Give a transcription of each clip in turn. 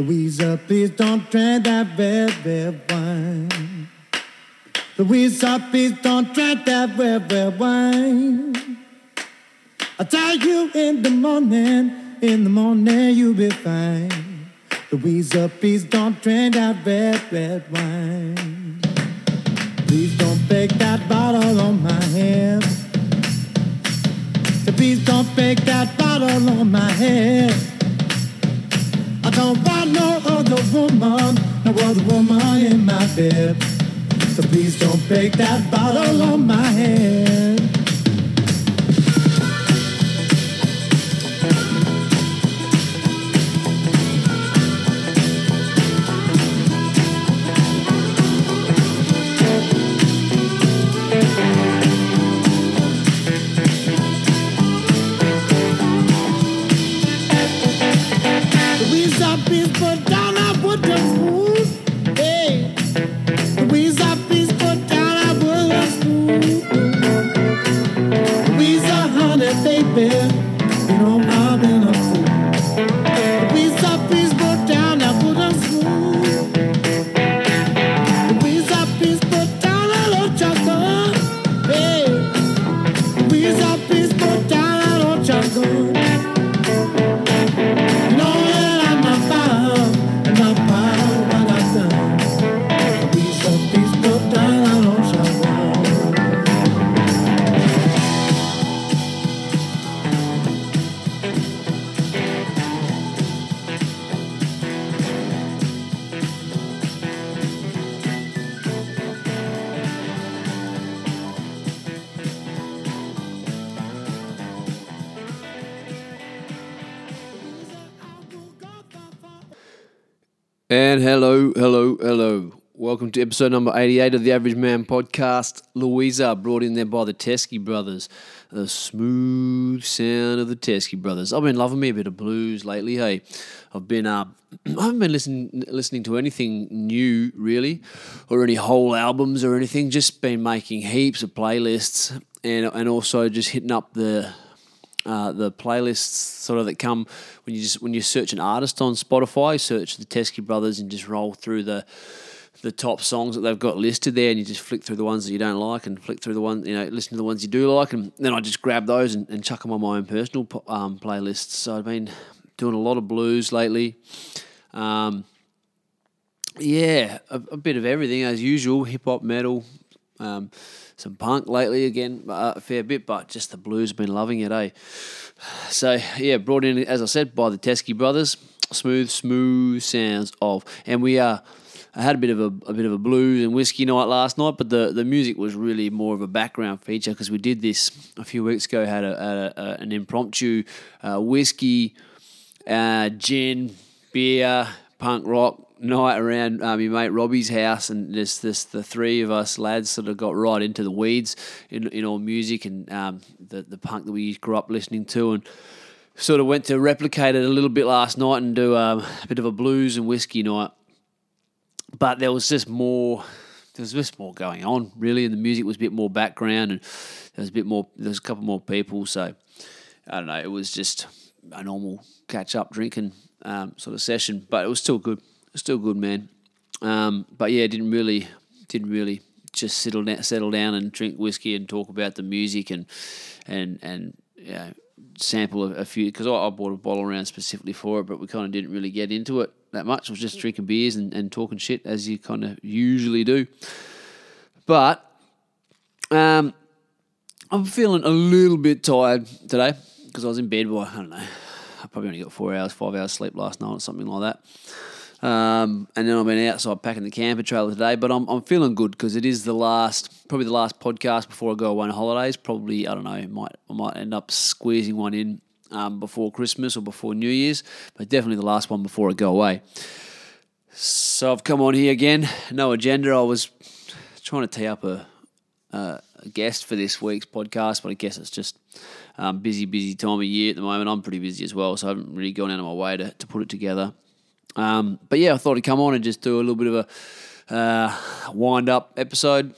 Louisa, please don't drink that red, red wine. Louisa, please don't drink that red, red wine. I tell you in the morning, in the morning you'll be fine. Louisa, please don't drink that red, red wine. Please don't break that bottle on my head. Please don't break that bottle on my head. Don't want no other woman, no other woman in my bed. So please don't break that bottle on my head. To episode number 88 of the Average Man podcast. Louisa, brought in there by the Teskey brothers. The smooth sound of the Teskey brothers. I've been loving me a bit of blues lately, hey. I've been, uh, I haven't been listening, listening to anything new, really, or any whole albums or anything. Just been making heaps of playlists and, and also just hitting up the uh, the playlists sort of that come when you just when you search an artist on Spotify, search the Teskey Brothers and just roll through the the top songs that they've got listed there, and you just flick through the ones that you don't like and flick through the ones you know listen to the ones you do like, and then I just grab those and, and chuck them on my own personal um, playlists. So I've been doing a lot of blues lately. Um, yeah, a, a bit of everything as usual, hip hop, metal, um, some punk lately again, uh, a fair bit, but just the blues. Been loving it, eh? So yeah, brought in as I said by the Teskey brothers. Smooth, smooth sounds of, and we uh, I had a bit of a, a bit of a blues and whiskey night last night, but the, the music was really more of a background feature because we did this a few weeks ago. Had a, a, a an impromptu uh, whiskey, uh, gin, beer, punk rock night around um, your mate Robbie's house, and just this the three of us lads sort of got right into the weeds in in all music and um, the the punk that we grew up listening to, and sort of went to replicate it a little bit last night and do um, a bit of a blues and whiskey night. But there was just more. There was just more going on, really, and the music was a bit more background, and there was a bit more. There was a couple more people, so I don't know. It was just a normal catch up drinking um, sort of session, but it was still good. Still good, man. Um, but yeah, didn't really, didn't really just settle down, settle down and drink whiskey and talk about the music and and and know, sample a, a few because I, I bought a bottle around specifically for it, but we kind of didn't really get into it that much. It was just drinking beers and, and talking shit as you kind of usually do. But um, I'm feeling a little bit tired today because I was in bed by I don't know. I probably only got four hours, five hours sleep last night or something like that. Um, and then I've been outside packing the camper trailer today, but I'm, I'm feeling good because it is the last, probably the last podcast before I go away on holidays. Probably I don't know, might I might end up squeezing one in um, before Christmas or before New Year's, but definitely the last one before I go away. So I've come on here again, no agenda. I was trying to tee up a, a, guest for this week's podcast, but I guess it's just um, busy, busy time of year at the moment. I'm pretty busy as well, so I haven't really gone out of my way to, to put it together. Um, but yeah, I thought I'd come on and just do a little bit of a uh, wind up episode,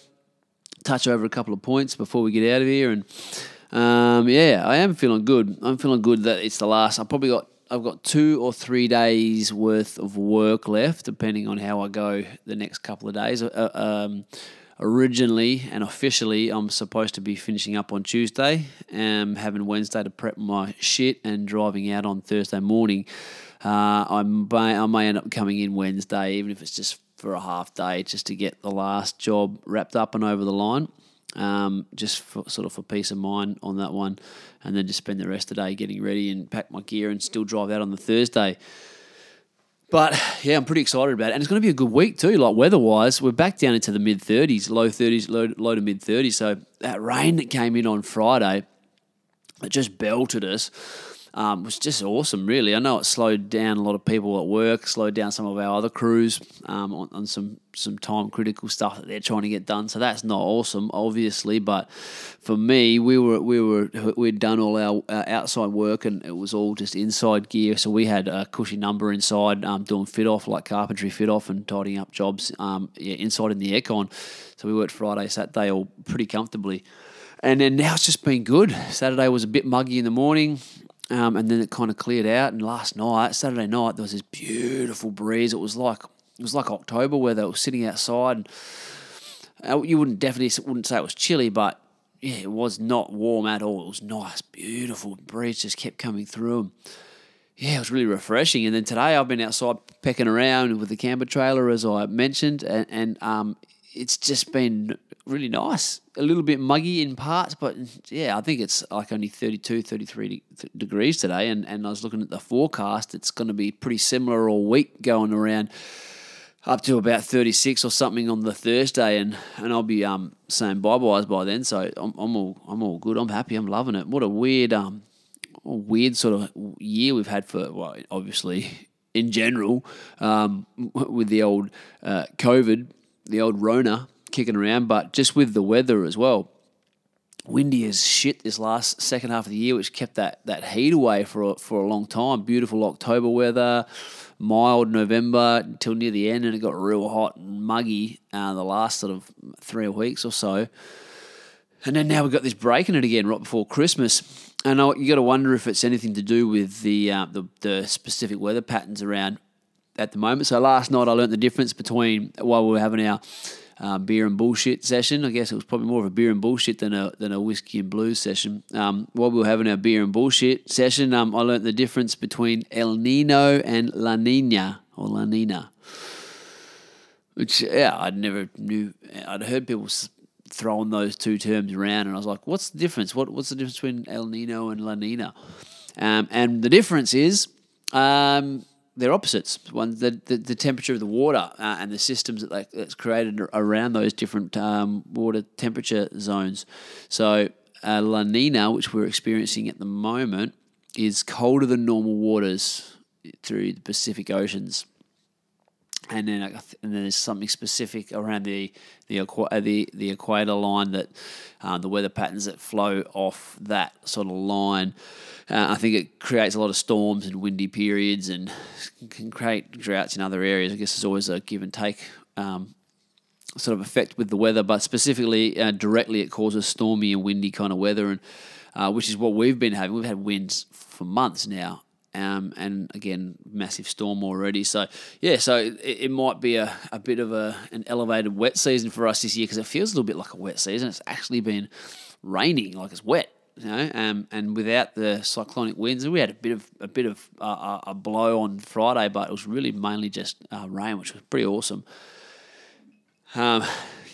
touch over a couple of points before we get out of here. And um, yeah, I am feeling good. I'm feeling good that it's the last. I probably got I've got two or three days worth of work left, depending on how I go the next couple of days. Uh, um, originally and officially, I'm supposed to be finishing up on Tuesday, um, having Wednesday to prep my shit, and driving out on Thursday morning. Uh, I may I may end up coming in Wednesday, even if it's just for a half day, just to get the last job wrapped up and over the line. Um, just for, sort of for peace of mind on that one, and then just spend the rest of the day getting ready and pack my gear and still drive out on the Thursday. But yeah, I'm pretty excited about it, and it's going to be a good week too. Like weather-wise, we're back down into the mid 30s, low 30s, low, low to mid 30s. So that rain that came in on Friday, it just belted us um, was just awesome, really. I know it slowed down a lot of people at work, slowed down some of our other crews um, on, on, some some time critical stuff that they're trying to get done. So that's not awesome, obviously. But for me, we were we were we'd done all our, our outside work, and it was all just inside gear. So we had a cushy number inside, um, doing fit off like carpentry fit off and tidying up jobs um, yeah, inside in the aircon. So we worked Friday, Saturday, all pretty comfortably. And then now it's just been good. Saturday was a bit muggy in the morning. Um, and then it kind of cleared out. And last night, Saturday night, there was this beautiful breeze. It was like it was like October weather. It was sitting outside. And uh, you wouldn't definitely wouldn't say it was chilly, but yeah, it was not warm at all. It was nice, beautiful breeze just kept coming through. And yeah, it was really refreshing. And then today I've been outside pecking around with the camper trailer, as I mentioned, and, and um, it's just been really nice. A little bit muggy in parts, but yeah, I think it's like only 32, 33 degrees today. And, and I was looking at the forecast, it's going to be pretty similar all week going around up to about 36 or something on the Thursday. And, and I'll be um, saying bye byes by then. So I'm, I'm, all, I'm all good. I'm happy. I'm loving it. What a weird, um, weird sort of year we've had for, well, obviously in general, um, with the old uh, COVID the old Rona kicking around, but just with the weather as well. Windy as shit this last second half of the year, which kept that, that heat away for a, for a long time. Beautiful October weather, mild November until near the end, and it got real hot and muggy uh, the last sort of three weeks or so. And then now we've got this break in it again right before Christmas. And you got to wonder if it's anything to do with the, uh, the the specific weather patterns around at the moment. So last night I learnt the difference between while we were having our uh, beer and bullshit session. I guess it was probably more of a beer and bullshit than a than a whiskey and blues session. Um, while we were having our beer and bullshit session, um, I learnt the difference between El Nino and La Nina or La Nina. Which yeah, I never knew. I'd heard people throwing those two terms around, and I was like, "What's the difference? What what's the difference between El Nino and La Nina?" Um, and the difference is um, they're opposites. One, the, the, the temperature of the water uh, and the systems that they, that's created around those different um, water temperature zones. So uh, La Nina, which we're experiencing at the moment, is colder than normal waters through the Pacific Oceans. And then, and then there's something specific around the the uh, the, the equator line that uh, the weather patterns that flow off that sort of line uh, I think it creates a lot of storms and windy periods and can create droughts in other areas. I guess there's always a give and take um, sort of effect with the weather, but specifically, uh, directly, it causes stormy and windy kind of weather, and uh, which is what we've been having. We've had winds for months now. Um, and again, massive storm already. So yeah, so it, it might be a, a bit of a an elevated wet season for us this year because it feels a little bit like a wet season. It's actually been raining, like it's wet you know, um, and without the cyclonic winds, we had a bit of a bit of uh, a blow on Friday, but it was really mainly just uh, rain, which was pretty awesome. Um,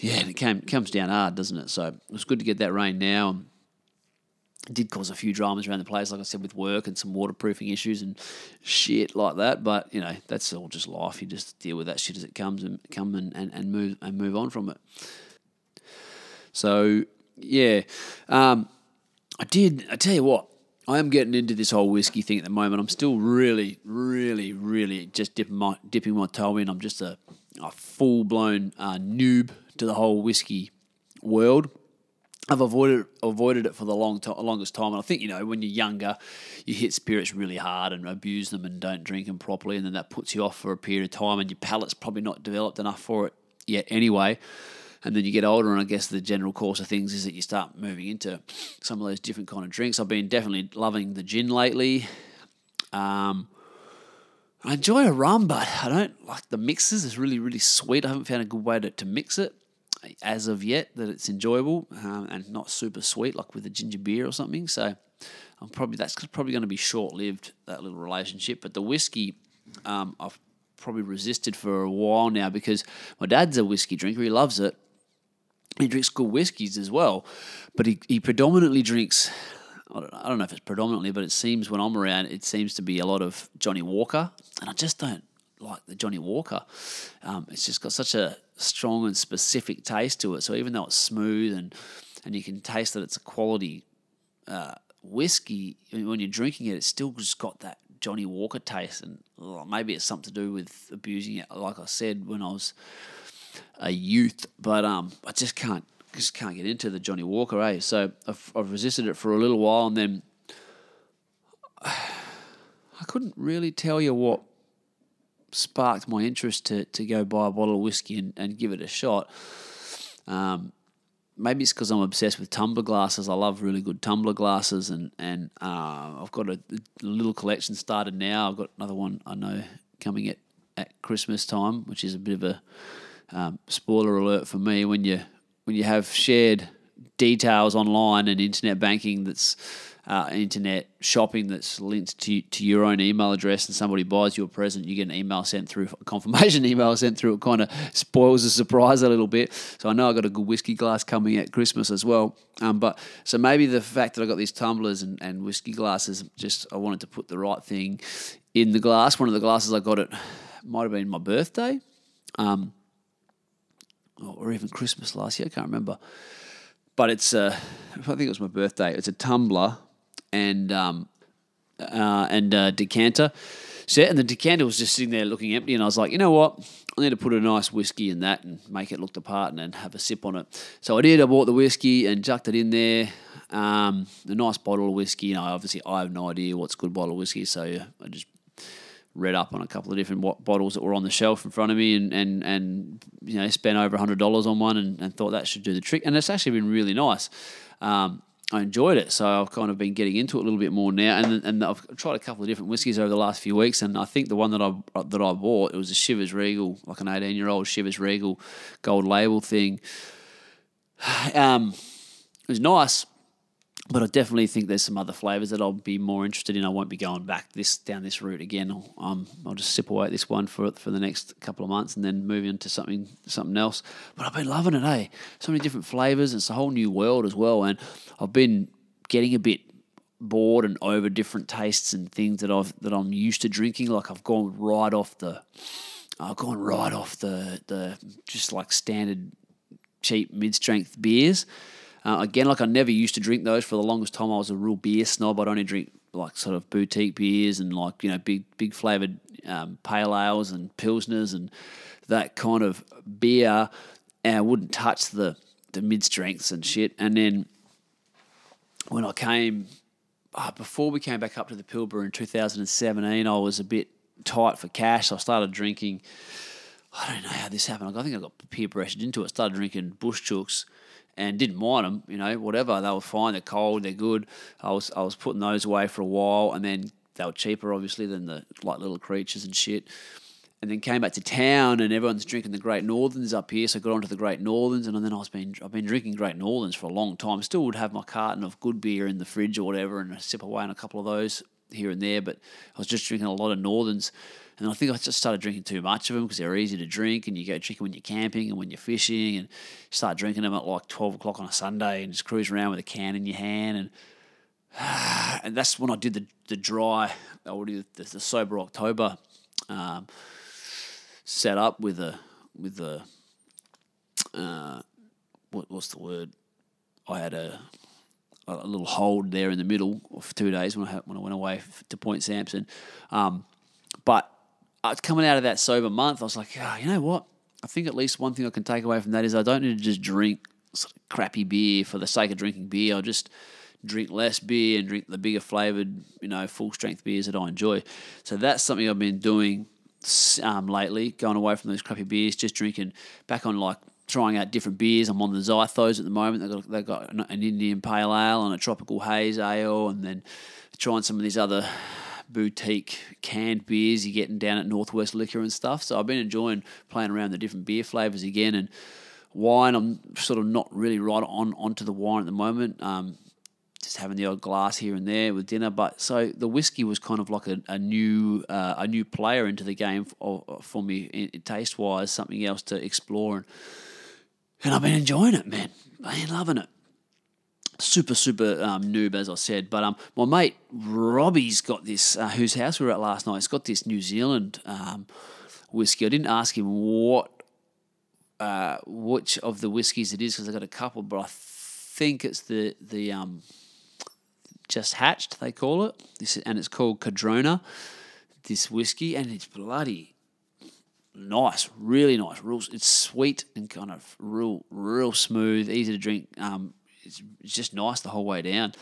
yeah, and it came comes down hard, doesn't it? So it's good to get that rain now. Did cause a few dramas around the place, like I said, with work and some waterproofing issues and shit like that. But you know, that's all just life. You just deal with that shit as it comes and come and, and, and move and move on from it. So yeah. Um, I did. I tell you what, I am getting into this whole whiskey thing at the moment. I'm still really, really, really just dipping my dipping my toe in. I'm just a, a full blown uh, noob to the whole whiskey world. I've avoided avoided it for the long to- longest time, and I think you know when you're younger, you hit spirits really hard and abuse them and don't drink them properly, and then that puts you off for a period of time, and your palate's probably not developed enough for it yet anyway and then you get older and i guess the general course of things is that you start moving into some of those different kind of drinks i've been definitely loving the gin lately Um, I enjoy a rum, but I don't like the mixes. It's really, really sweet. I haven't found a good way to, to mix it as of yet that it's enjoyable um, and not super sweet like with a ginger beer or something. So I'm probably that's probably going to be short lived that little relationship. But the whiskey, um, I've probably resisted for a while now because my dad's a whiskey drinker. He loves it. He drinks good whiskies as well, but he, he predominantly drinks I don't know if it's predominantly, but it seems when I'm around, it seems to be a lot of Johnnie Walker, and I just don't like the Johnnie Walker. Um, it's just got such a strong and specific taste to it. So even though it's smooth and and you can taste that it's a quality uh, whiskey, when you're drinking it, it's still just got that Johnnie Walker taste, and oh, maybe it's something to do with abusing it. Like I said when I was a youth, but um, I just can't just can't get into the Johnnie Walker, eh? So I've, I've resisted it for a little while, and then I couldn't really tell you what sparked my interest to, to go buy a bottle of whiskey and, and give it a shot. Um, maybe it's because I'm obsessed with tumbler glasses. I love really good tumbler glasses, and and uh, I've got a, a, little collection started now. I've got another one I know coming at, at Christmas time, which is a bit of a um, spoiler alert for me when you when you have shared details online and internet banking that's uh, internet shopping that's linked to to your own email address and somebody buys you a present, you get an email sent through, a confirmation email sent through. It kind of spoils the surprise a little bit. So I know I got a good whiskey glass coming at Christmas as well. Um, but so maybe the fact that I got these tumblers and, and whiskey glasses, just I wanted to put the right thing in the glass. One of the glasses I got it might have been my birthday. Um, or even Christmas last year. I can't remember. But it's uh, I think it was my birthday. It's a tumbler and um, uh, and uh, decanter set, and the decanter was just sitting there looking empty. And I was like, you know what? I need to put a nice whiskey in that and make it look the part, and then have a sip on it. So I did. I bought the whiskey and chucked it in there. Um, a nice bottle of whiskey. You know, obviously I have no idea what's good bottle of whiskey, so I just read up on a couple of different bottles that were on the shelf in front of me and, and, and you know spent over hundred dollars on one and, and thought that should do the trick and it's actually been really nice. Um, I enjoyed it, so I've kind of been getting into it a little bit more now, and and I've tried a couple of different whiskies over the last few weeks, and I think the one that I that I bought it was a Chivas Regal, like an eighteen year old Chivas Regal gold label thing. Um, it was nice, but I definitely think there's some other flavors that I'll be more interested in. I won't be going back this down this route again. I'll, um, I'll just sip away at this one for for the next couple of months and then move into something something else. But I've been loving it, eh? So many different flavors. It's a whole new world as well, and I've been getting a bit bored and over different tastes and things that I've that I'm used to drinking. Like I've gone right off the, I've gone right off the the just like standard cheap mid strength beers uh, again, like I never used to drink those for the longest time. I was a real beer snob. I'd only drink like sort of boutique beers and like you know big big flavored um, pale ales and pilsners and that kind of beer. And I wouldn't touch the the mid strengths and shit. And then when I came uh, before we came back up to the Pilbara in 2017, I was a bit tight for cash. So I started drinking. I don't know how this happened. I think I got peer pressured into it. Started drinking Bush Chooks and didn't mind them, you know, whatever. They were fine. They're cold. They're good. I was I was putting those away for a while, and then they were cheaper, obviously, than the like little creatures and shit. And then came back to town, and everyone's drinking the Great Northerns up here. So I got onto the Great Northerns, and then I was been I've been drinking Great Northerns for a long time. Still would have my carton of good beer in the fridge or whatever, and I sip away on a couple of those here and there. But I was just drinking a lot of Northerns. And I think I just started drinking too much of them because they're easy to drink, and you go drinking when you're camping and when you're fishing, and start drinking them at like twelve o'clock on a Sunday, and just cruise around with a can in your hand, and and that's when I did the the dry, already the, the sober October um, set up with a with a uh, what, what's the word? I had a a little hold there in the middle of two days when I when I went away to Point Samson, um, but uh, coming out of that sober month, I was like, oh, you know what? I think at least one thing I can take away from that is I don't need to just drink sort of crappy beer for the sake of drinking beer. I'll just drink less beer and drink the bigger flavored, you know, full strength beers that I enjoy. So that's something I've been doing um, lately, going away from those crappy beers, just drinking back on like trying out different beers. I'm on the Zythos at the moment. They've got, they've got an Indian Pale Ale and a Tropical Haze Ale, and then trying some of these other boutique canned beers you're getting down at Northwest Liquor and stuff. So I've been enjoying playing around the different beer flavors again and wine. I'm sort of not really right on onto the wine at the moment. Um, just having the odd glass here and there with dinner. But so the whiskey was kind of like a, a new uh, a new player into the game for, for me in, taste wise, something else to explore, and, and I've been enjoying it, man. I've been loving it. Super, super um, noob, as I said. But um, my mate Robbie's got this, uh, whose house we were at last night. He's got this New Zealand um, whiskey. I didn't ask him what, uh, which of the whiskies it is because I got a couple, but I think it's the the um, just hatched, they call it. This and it's called Cardrona. This whiskey, and it's bloody nice, really nice. Real, it's sweet and kind of real, real smooth, easy to drink. Um, it's, just nice the whole way down.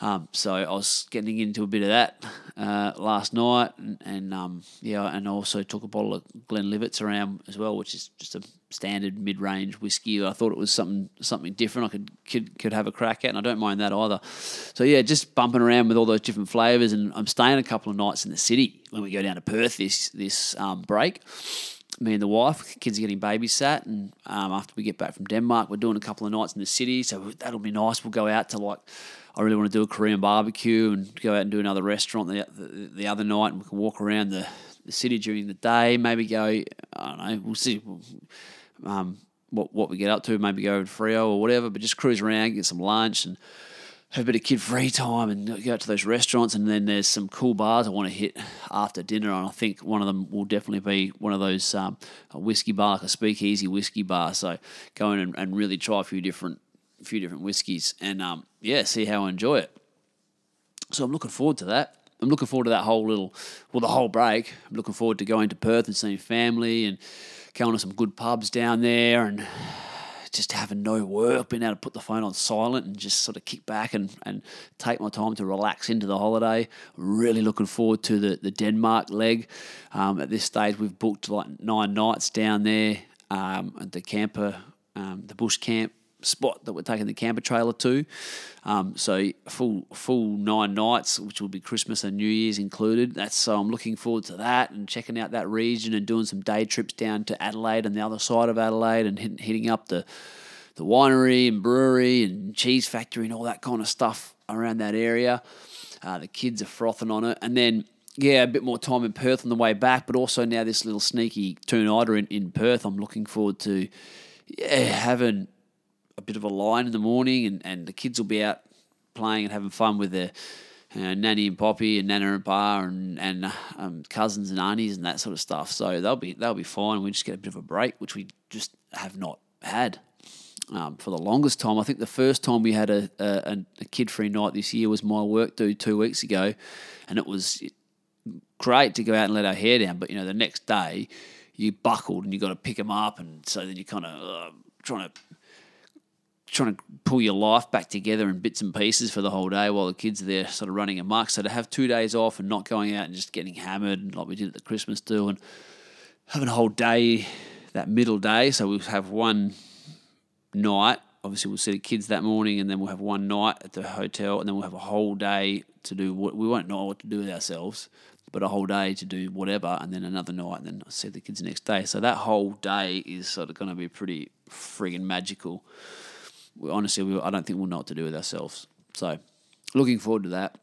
Um, so I was getting into a bit of that uh, last night, and, and um, yeah, and also took a bottle of Glenlivet's around as well, which is just a standard mid-range whiskey. I thought it was something something different. I could could could have a crack at, and I don't mind that either. So yeah, just bumping around with all those different flavors, and I'm staying a couple of nights in the city when we go down to Perth this this um, break me and the wife, kids are getting babysat, and um, after we get back from Denmark, we're doing a couple of nights in the city, so that'll be nice. We'll go out to like I really want to do a Korean barbecue and go out and do another restaurant the, the, the other night, and we can walk around the, the city during the day. Maybe go, I don't know, we'll see um, what what we get up to. Maybe go to Freo or whatever, but just cruise around, get some lunch, and have a bit of kid free time, and go out to those restaurants. And then there's some cool bars I want to hit after dinner, and I think one of them will definitely be one of those um, a whiskey bar, like a speakeasy whiskey bar. So go in and, and really try a few different a few different whiskies, and um, yeah, see how I enjoy it. So I'm looking forward to that. I'm looking forward to that whole little, well, the whole break. I'm looking forward to going to Perth and seeing family and going to some good pubs down there and just having no work, being able to put the phone on silent and just sort of kick back and, and take my time to relax into the holiday. Really looking forward to the, the Denmark leg. Um, at this stage, we've booked like nine nights down there um, at the camper, um, the bush camp spot that we're taking the camper trailer to. Um, so full full nine nights, which will be Christmas and New Year's included. That's so I'm looking forward to that and checking out that region and doing some day trips down to Adelaide and the other side of Adelaide and hit, hitting up the the winery and brewery and cheese factory and all that kind of stuff around that area. Uh, the kids are frothing on it, and then yeah, a bit more time in Perth on the way back, but also now this little sneaky two-nighter in, in Perth. I'm looking forward to yeah, having a bit of a line in the morning, and, and the kids will be out playing and having fun with their uh, nanny and poppy and nana and pa and and um, cousins and aunties and that sort of stuff. So they'll be they'll be fine. We just get a bit of a break, which we just have not had. Um, for the longest time, I think the first time we had a, a, a kid free night this year was my work do two weeks ago, and it was great to go out and let our hair down. But you know, the next day you buckled and you got to pick them up, and so then you kind of uh, trying to trying to pull your life back together in bits and pieces for the whole day while the kids are there sort of running amok. So to have two days off and not going out and just getting hammered like we did at the Christmas do and having a whole day, that middle day. So we'll have one night. Obviously, we'll see the kids that morning, and then we'll have one night at the hotel, and then we'll have a whole day to do what we won't know what to do with ourselves, but a whole day to do whatever, and then another night, and then see the kids the next day. So that whole day is sort of going to be pretty friggin' magical we, honestly, we, I don't think we'll know what to do with ourselves. So, looking forward to that.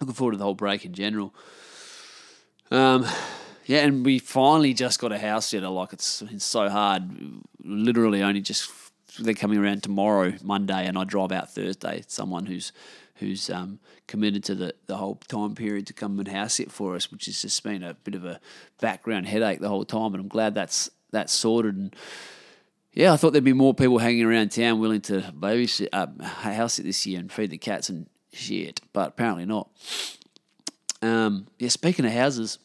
Looking forward to the whole break in general. Um, yeah, and we finally just got a house sitter. Like it's it's so hard. Literally, only just they're coming around tomorrow, Monday, and I drive out Thursday. Someone who's who's um, committed to the, the whole time period to come and house sit for us, which has just been a bit of a background headache the whole time. And I'm glad that's that's sorted. And yeah, I thought there'd be more people hanging around town willing to babysit, uh, house sit this year and feed the cats and shit, but apparently not. Um, yeah, speaking of houses,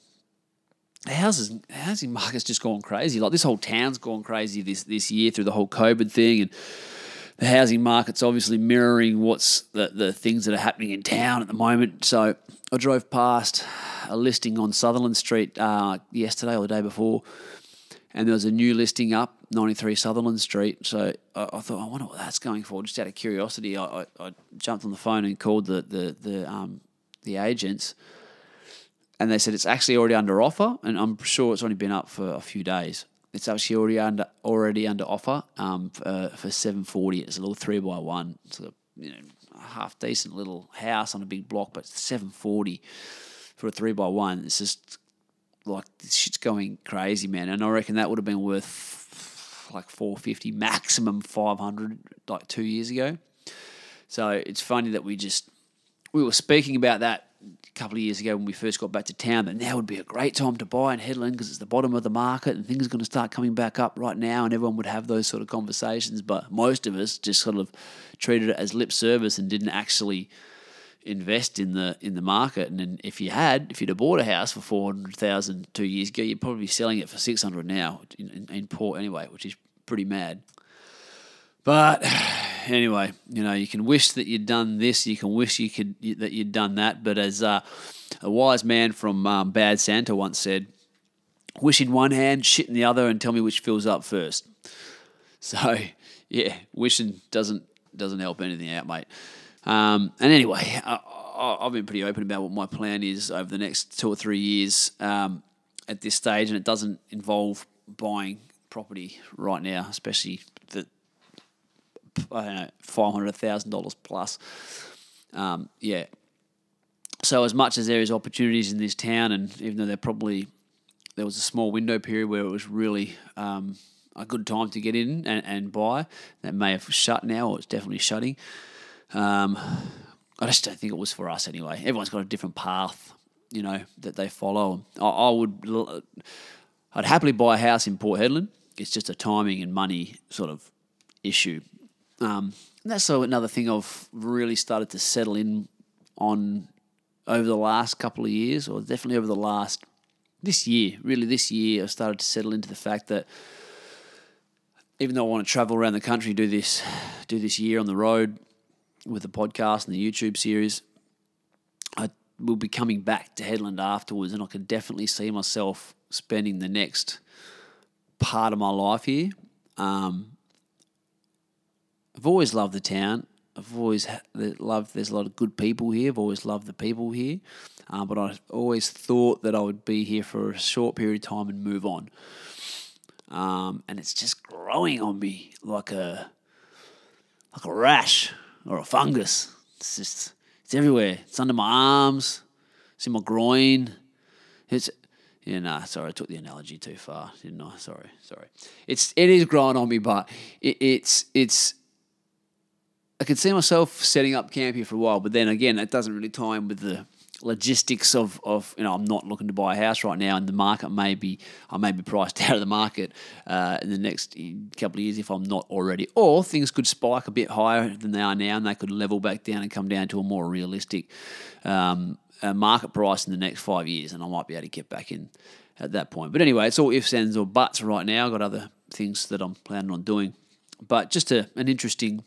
the houses housing market's just gone crazy. Like this whole town's gone crazy this this year through the whole COVID thing, and the housing market's obviously mirroring what's the the things that are happening in town at the moment. So I drove past a listing on Sutherland Street uh, yesterday or the day before and there was a new listing up, 93 Sutherland Street. So I, I, thought, I wonder what that's going for. Just out of curiosity, I, I, I jumped on the phone and called the the the um, the agents, and they said it's actually already under offer, and I'm sure it's only been up for a few days. It's actually already under already under offer um, for, for seven forty. It's a little three by one. A you know a half decent little house on a big block, but seven forty for a three by one. It's just like this shit's going crazy, man. And I reckon that would have been worth like four fifty, maximum five hundred, like two years ago. So it's funny that we just we were speaking about that a couple of years ago when we first got back to town that now would be a great time to buy in Hedland because it's the bottom of the market and things are going to start coming back up right now and everyone would have those sort of conversations but most of us just sort of treated it as lip service and didn't actually invest in the in the market and then if you had if you'd have bought a house for 400,000 two years ago you'd probably be selling it for 600 now in, in, in port anyway which is pretty mad but anyway, you know, you can wish that you'd done this. You can wish you could that you'd done that. But as uh, a wise man from um, Bad Santa once said, "Wish in one hand, shit in the other, and tell me which fills up first. So yeah, wishing doesn't doesn't help anything out, mate. Um, and anyway, I, have been pretty open about what my plan is over the next two or three years um, at this stage, and it doesn't involve buying property right now, especially the five hundred thousand dollars plus. Um, yeah. So as much as there is opportunities in this town, and even though there probably there was a small window period where it was really um, a good time to get in and, and buy, that may have shut now, or it's definitely shutting. Um, I just don't think it was for us anyway. Everyone's got a different path, you know, that they follow. I, I would, I'd happily buy a house in Port Hedland. It's just a timing and money sort of issue. Um, that's so another thing I've really started to settle in on over the last couple of years, or definitely over the last this year. Really, this year I've started to settle into the fact that even though I want to travel around the country, do this, do this year on the road with the podcast and the YouTube series, I will be coming back to Hedland afterwards, and I can definitely see myself spending the next part of my life here. Um, I've always loved the town. I've always loved. There's a lot of good people here. I've always loved the people here, um, but I always thought that I would be here for a short period of time and move on. Um, and it's just growing on me like a like a rash or a fungus. It's just it's everywhere. It's under my arms. It's in my groin. It's yeah, nah, sorry, I took the analogy too far, didn't I? Sorry, sorry. It's it is growing on me, but it, it's it's I could see myself setting up camp here for a while, but then again, it doesn't really tie in with the logistics of, of you know I'm not looking to buy a house right now, and the market may be I may be priced out of the market uh, in the next couple of years if I'm not already, or things could spike a bit higher than they are now, and they could level back down and come down to a more realistic um, uh, market price in the next five years, and I might be able to get back in at that point. But anyway, it's all ifs, ands, or buts right now. I've got other things that I'm planning on doing, but just a, an interesting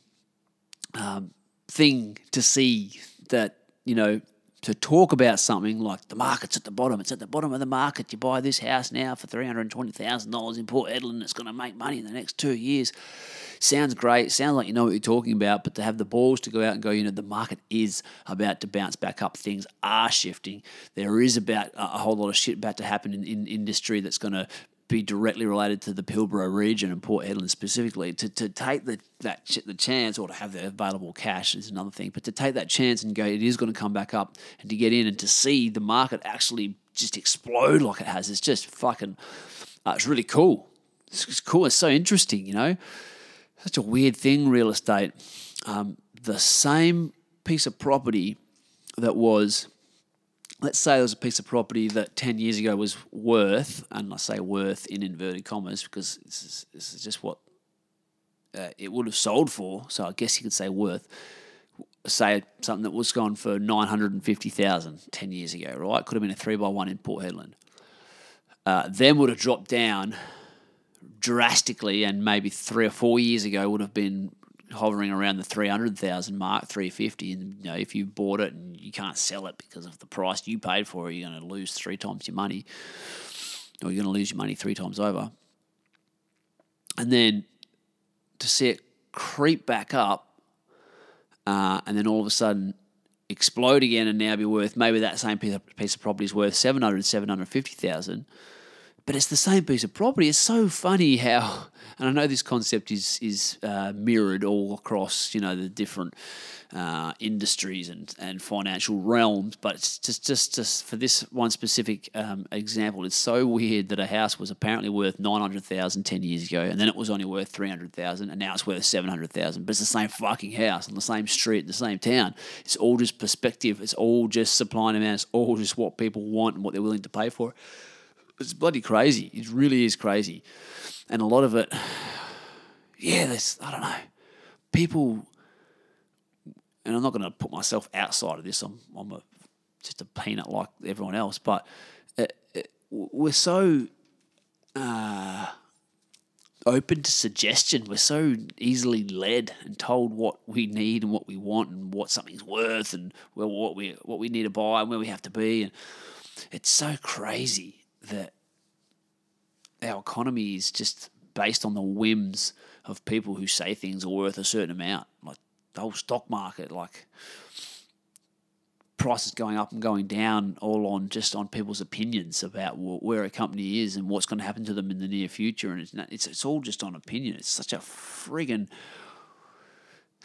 um, thing to see that, you know, to talk about something like the market's at the bottom, it's at the bottom of the market. You buy this house now for $320,000 in Port Hedland, it's going to make money in the next two years. Sounds great, sounds like you know what you're talking about, but to have the balls to go out and go, you know, the market is about to bounce back up, things are shifting. There is about a whole lot of shit about to happen in, in industry that's going to be directly related to the Pilbara region and Port Hedland specifically. To, to take the that the chance or to have the available cash is another thing, but to take that chance and go, it is going to come back up, and to get in and to see the market actually just explode like it has, it's just fucking. Uh, it's really cool. It's, it's, cool. It's so interesting, you know. Such a weird thing, real estate. Um, the same piece of property that was let's say there was a piece of property that 10 years ago was worth, and I say worth in inverted commas because this is, this is just what uh, it would have sold for. So I guess you could say worth. Say something that was gone for 950,000 10 years ago, right? Could have been a 3 by one in Port Hedland. Uh, then would have dropped down drastically, and maybe three or four years ago would have been hovering around the 300,000 mark, 350 and you know if you bought it and you can't sell it because of the price you paid for it, you're going to lose three times your money or you're going to lose your money three times over. And then to see it creep back up uh, and then all of a sudden explode again and now be worth maybe that same piece of, piece of property is worth 700 750,000 but it's the same piece of property it's so funny how and I know this concept is is uh, mirrored all across you know the different uh, industries and, and financial realms. But it's just, just, just for this one specific um, example, it's so weird that a house was apparently worth 900,000 10 years ago, and then it was only worth 300,000, and now it's worth 700,000. But it's the same fucking house on the same street in the same town. It's all just perspective. It's all just supply and demand. It's all just what people want and what they're willing to pay for. It's bloody crazy. It really is crazy. And a lot of it, yeah, there's, I don't know, people and I'm not going to put myself outside of this. I'm I'm a, just a peanut like everyone else, but it, it, we're so uh, open to suggestion. We're so easily led and told what we need and what we want and what something's worth and what we what we need to buy and where we have to be. And it's so crazy that our economy is just based on the whims of people who say things are worth a certain amount. Like the whole stock market, like prices going up and going down, all on just on people's opinions about where a company is and what's going to happen to them in the near future, and it's it's, it's all just on opinion. It's such a friggin'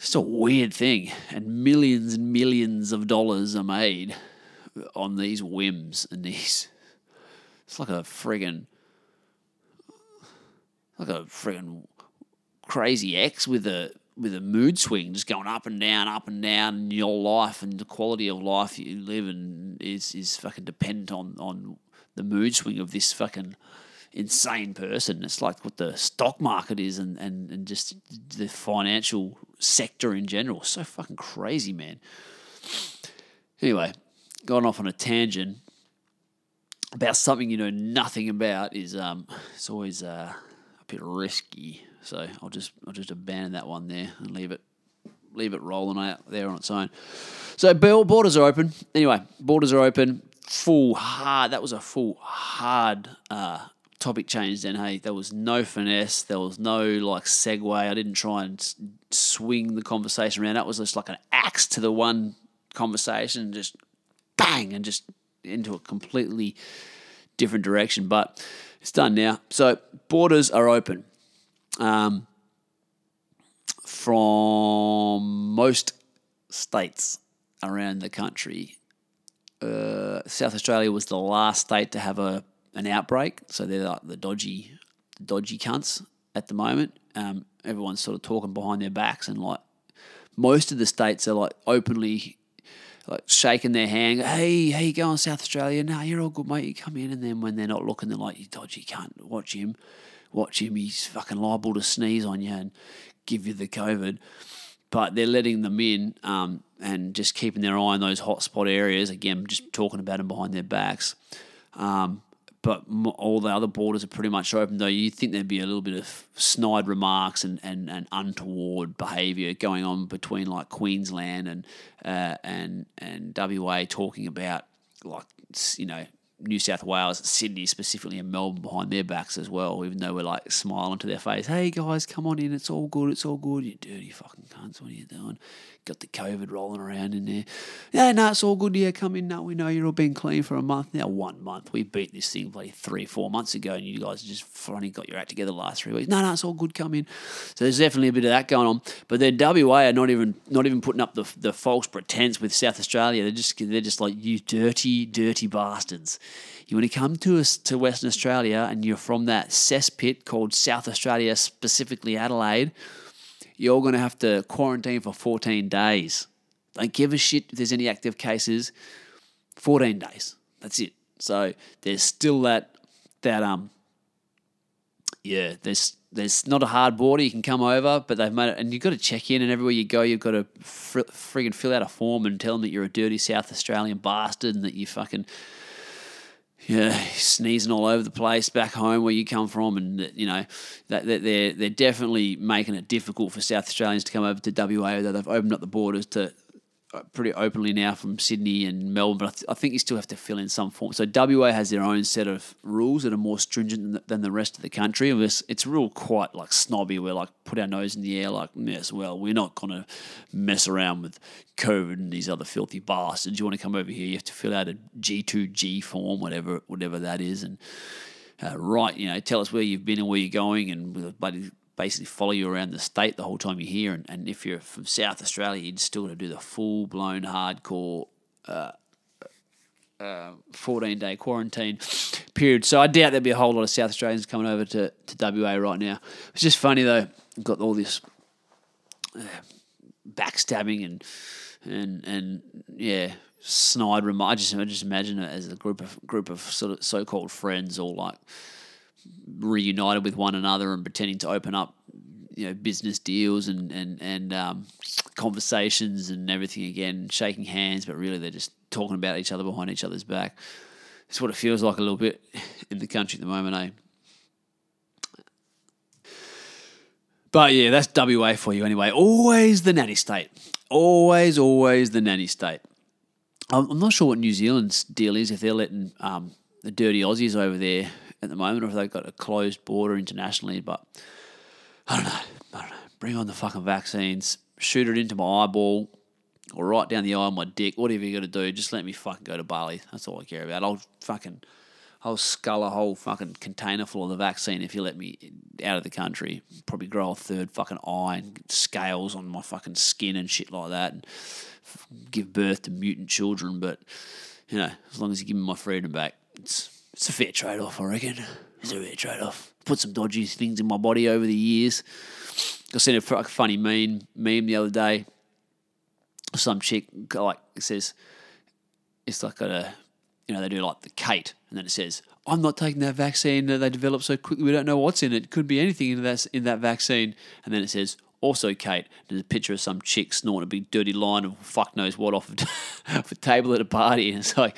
it's a weird thing, and millions and millions of dollars are made on these whims and these. It's like a friggin' like a friggin' crazy X with a with a mood swing, just going up and down, up and down in your life, and the quality of life you live and is is fucking dependent on on the mood swing of this fucking insane person. It's like what the stock market is, and and and just the financial sector in general. So fucking crazy, man. Anyway, going off on a tangent about something you know nothing about is um it's always uh, a bit risky so I'll just I'll just abandon that one there and leave it leave it rolling out there on its own. So Bill borders are open. Anyway, borders are open. Full hard. That was a full hard uh, topic change. Then hey, there was no finesse. There was no like segue. I didn't try and swing the conversation around. That was just like an axe to the one conversation, just bang, and just into a completely different direction. But it's done now. So borders are open um, from most states around the country. Uh, South Australia was the last state to have a an outbreak, so they're like the dodgy, dodgy cunts at the moment. Um, everyone's sort of talking behind their backs, and like most of the states are like openly like shaking their hand. Hey, how you going, South Australia? No, you're all good, mate. You come in, and then when they're not looking, they're like, you dodgy cunt. Watch him watch him. He's fucking liable to sneeze on you and give you the COVID. But they're letting them in um, and just keeping their eye on those hotspot areas. Again, just talking about them behind their backs. Um, but all the other borders are pretty much open. Though you think there'd be a little bit of snide remarks and, and, and untoward behaviour going on between like Queensland and uh, and and WA talking about like you know New South Wales, Sydney specifically, and Melbourne behind their backs as well, even though we're like smiling to their face. Hey guys, come on in. It's all good. It's all good. You dirty fucking cunts. What are you doing? Got the COVID rolling around in there. Yeah, no, it's all good. Yeah, come in. No, we know you're all been clean for a month now. One month. We beat this thing like three, four months ago, and you guys just finally got your act together the last three weeks. No, no, it's all good. Come in. So there's definitely a bit of that going on. But then WA are not even not even putting up the the false pretense with South Australia. They're just they're just like you dirty, dirty bastards. You want to come to us to Western Australia, and you're from that cesspit called South Australia, specifically Adelaide you're going to have to quarantine for 14 days. Don't give a shit if there's any active cases. 14 days. That's it. So there's still that that um yeah, there's there's not a hard border. You can come over, but they've made it, and you've got to check in, and everywhere you go, you've got to fr- friggin' fill out a form and tell them that you're a dirty South Australian bastard and that you fucking yeah, sneezing all over the place back home where you come from, and you know that they're they're definitely making it difficult for South Australians to come over to WA. Though they've opened up the borders to pretty openly now from Sydney and Melbourne, but I, th- I think you still have to fill in some form. So WA has their own set of rules that are more stringent than the, than the rest of the country. It's, it's real quite like snobby. We're like put our nose in the air, like yes, well, we're not gonna mess around with COVID and these other filthy bastards. You want to come over here, you have to fill out a G two G form, whatever whatever that is, and uh, right, you know, tell us where you've been and where you're going, and bloody basically follow you around the state the whole time you're here. And, and if you're from South Australia, you'd still to do the full blown hardcore. Uh, uh, 14 day quarantine period. So I doubt there'll be a whole lot of South Australians coming over to, to WA right now. It's just funny though, got all this uh, backstabbing and and and yeah, snide rem- I just I just imagine it as a group of group of sort of so called friends all like reunited with one another and pretending to open up you know business deals and and and um, conversations and everything again, shaking hands, but really they're just talking about each other behind each other's back. It's what it feels like a little bit in the country at the moment, eh? But yeah, that's WA for you anyway. Always the nanny state. Always, always the nanny state. I'm not sure what New Zealand's deal is if they're letting um, the dirty Aussies over there at the moment, or if they've got a closed border internationally. But I don't know. I don't know. Bring on the fucking vaccines. Shoot it into my eyeball or right down the eye of my dick. Whatever you got to do, just let me fucking go to Bali. That's all I care about. I'll fucking, I'll scull a whole fucking container full of the vaccine if you let me out of the country. Probably grow a third fucking eye and scales on my fucking skin and shit like that, and give birth to mutant children. But you know, as long as you give me my freedom back, it's it's a fair trade off, I reckon. It's a fair trade off. Put some dodgy things in my body over the years. I seen a funny meme meme the other day. Some chick like says, it's like a, you know, they do like the Kate, and then it says, "I'm not taking that vaccine that they developed so quickly. We don't know what's in it. Could be anything in that in that vaccine." And then it says, "Also, Kate." There's a picture of some chick snorting a big dirty line of fuck knows what off a, off a table at a party, and it's like,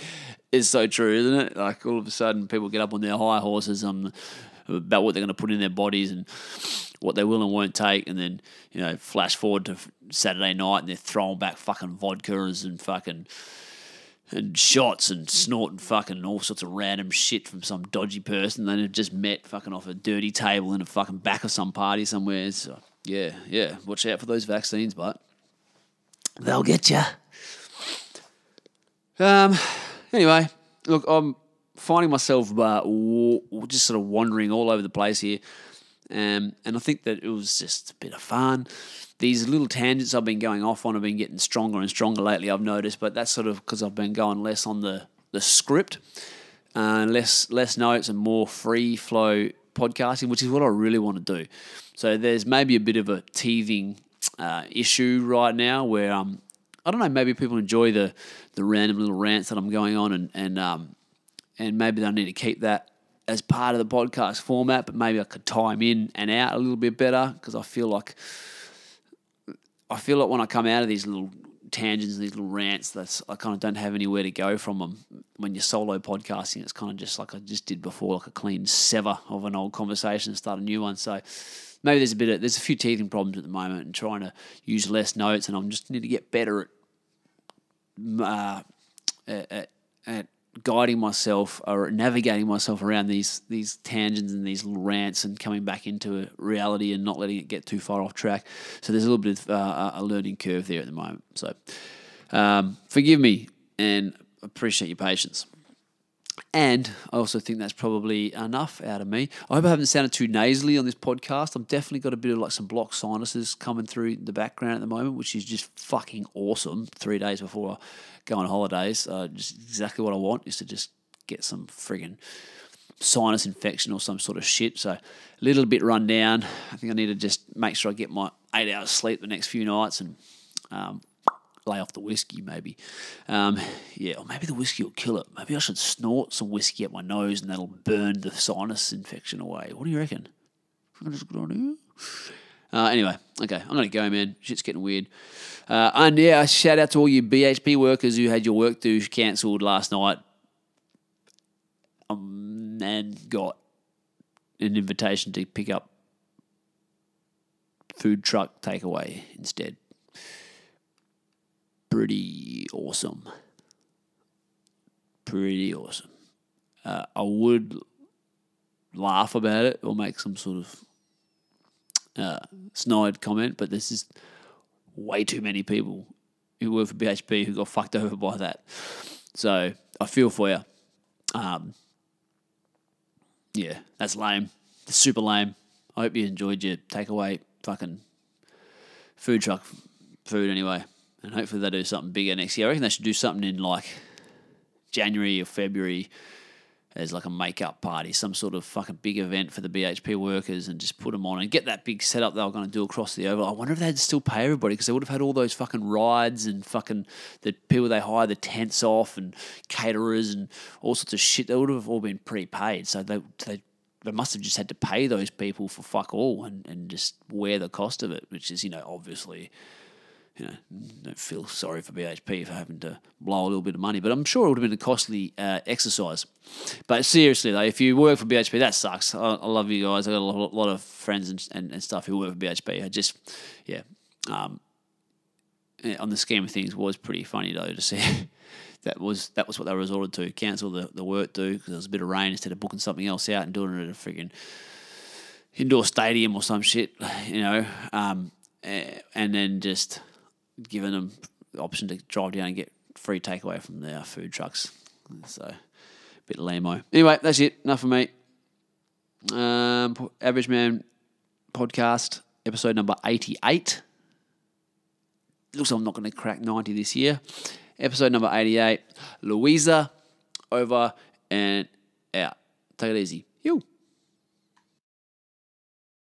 it's so true, isn't it? Like all of a sudden, people get up on their high horses um, about what they're going to put in their bodies and what they will and won't take, and then you know, flash forward to Saturday night, and they're throwing back fucking vodkas and fucking and shots and snorting fucking all sorts of random shit from some dodgy person they just met fucking off a dirty table in a fucking back of some party somewhere. So yeah, yeah, watch out for those vaccines, but they'll get you. Um. Anyway, look, I'm finding myself uh, just sort of wandering all over the place here. Um, and I think that it was just a bit of fun. These little tangents I've been going off on have been getting stronger and stronger lately, I've noticed, but that's sort of because I've been going less on the, the script, uh, less less notes and more free flow podcasting, which is what I really want to do. So there's maybe a bit of a teething uh, issue right now where um, I don't know, maybe people enjoy the the random little rants that I'm going on, and and um, and maybe they need to keep that as part of the podcast format, but maybe I could time in and out a little bit better because I feel like I feel like when I come out of these little tangents, these little rants, that's I kind of don't have anywhere to go from them. When you're solo podcasting, it's kind of just like I just did before, like a clean sever of an old conversation and start a new one. So maybe there's a bit of there's a few teething problems at the moment and trying to use less notes, and I'm just need to get better at uh, at, at, at guiding myself or navigating myself around these these tangents and these rants and coming back into reality and not letting it get too far off track. So there's a little bit of uh, a learning curve there at the moment. So um, forgive me and appreciate your patience. And I also think that's probably enough out of me. I hope I haven't sounded too nasally on this podcast. I've definitely got a bit of like some blocked sinuses coming through the background at the moment, which is just fucking awesome. Three days before I go on holidays, uh, just exactly what I want is to just get some friggin' sinus infection or some sort of shit. So a little bit run down. I think I need to just make sure I get my eight hours sleep the next few nights and um, lay off the whiskey, maybe. Um, yeah, or maybe the whiskey will kill it. Maybe I should snort some whiskey at my nose and that'll burn the sinus infection away. What do you reckon? That's a good idea. Uh, anyway, okay, I'm gonna go, man. Shit's getting weird. Uh, and yeah, shout out to all you BHP workers who had your work do cancelled last night, um, and got an invitation to pick up food truck takeaway instead. Pretty awesome. Pretty awesome. Uh, I would laugh about it or make some sort of uh, snide comment, but this is way too many people who work for BHP who got fucked over by that. So I feel for you. Um, yeah, that's lame. Super lame. I hope you enjoyed your takeaway fucking food truck food anyway. And hopefully they do something bigger next year. I reckon they should do something in like January or February as like a make-up party, some sort of fucking big event for the BHP workers, and just put them on and get that big setup they were going to do across the oval. I wonder if they'd still pay everybody because they would have had all those fucking rides and fucking the people they hire the tents off and caterers and all sorts of shit. They would have all been prepaid, so they they. They must have just had to pay those people for fuck all and, and just wear the cost of it, which is, you know, obviously you know, don't feel sorry for BHP for having to blow a little bit of money, but I'm sure it would have been a costly uh, exercise. But seriously, though, if you work for BHP, that sucks. I, I love you guys. I got a lot, of friends and, and, and, stuff who work for BHP. I just, yeah, um, on the scheme of things, was pretty funny though to see. that was that was what they resorted to. Cancel the, the work do because there was a bit of rain instead of booking something else out and doing it at a freaking indoor stadium or some shit, you know. Um, and then just given them the option to drive down and get free takeaway from their food trucks. So, a bit lame Anyway, that's it. Enough of me. Um, Average Man podcast, episode number 88. Looks like I'm not going to crack 90 this year. Episode number 88. Louisa, over and out. Take it easy. You.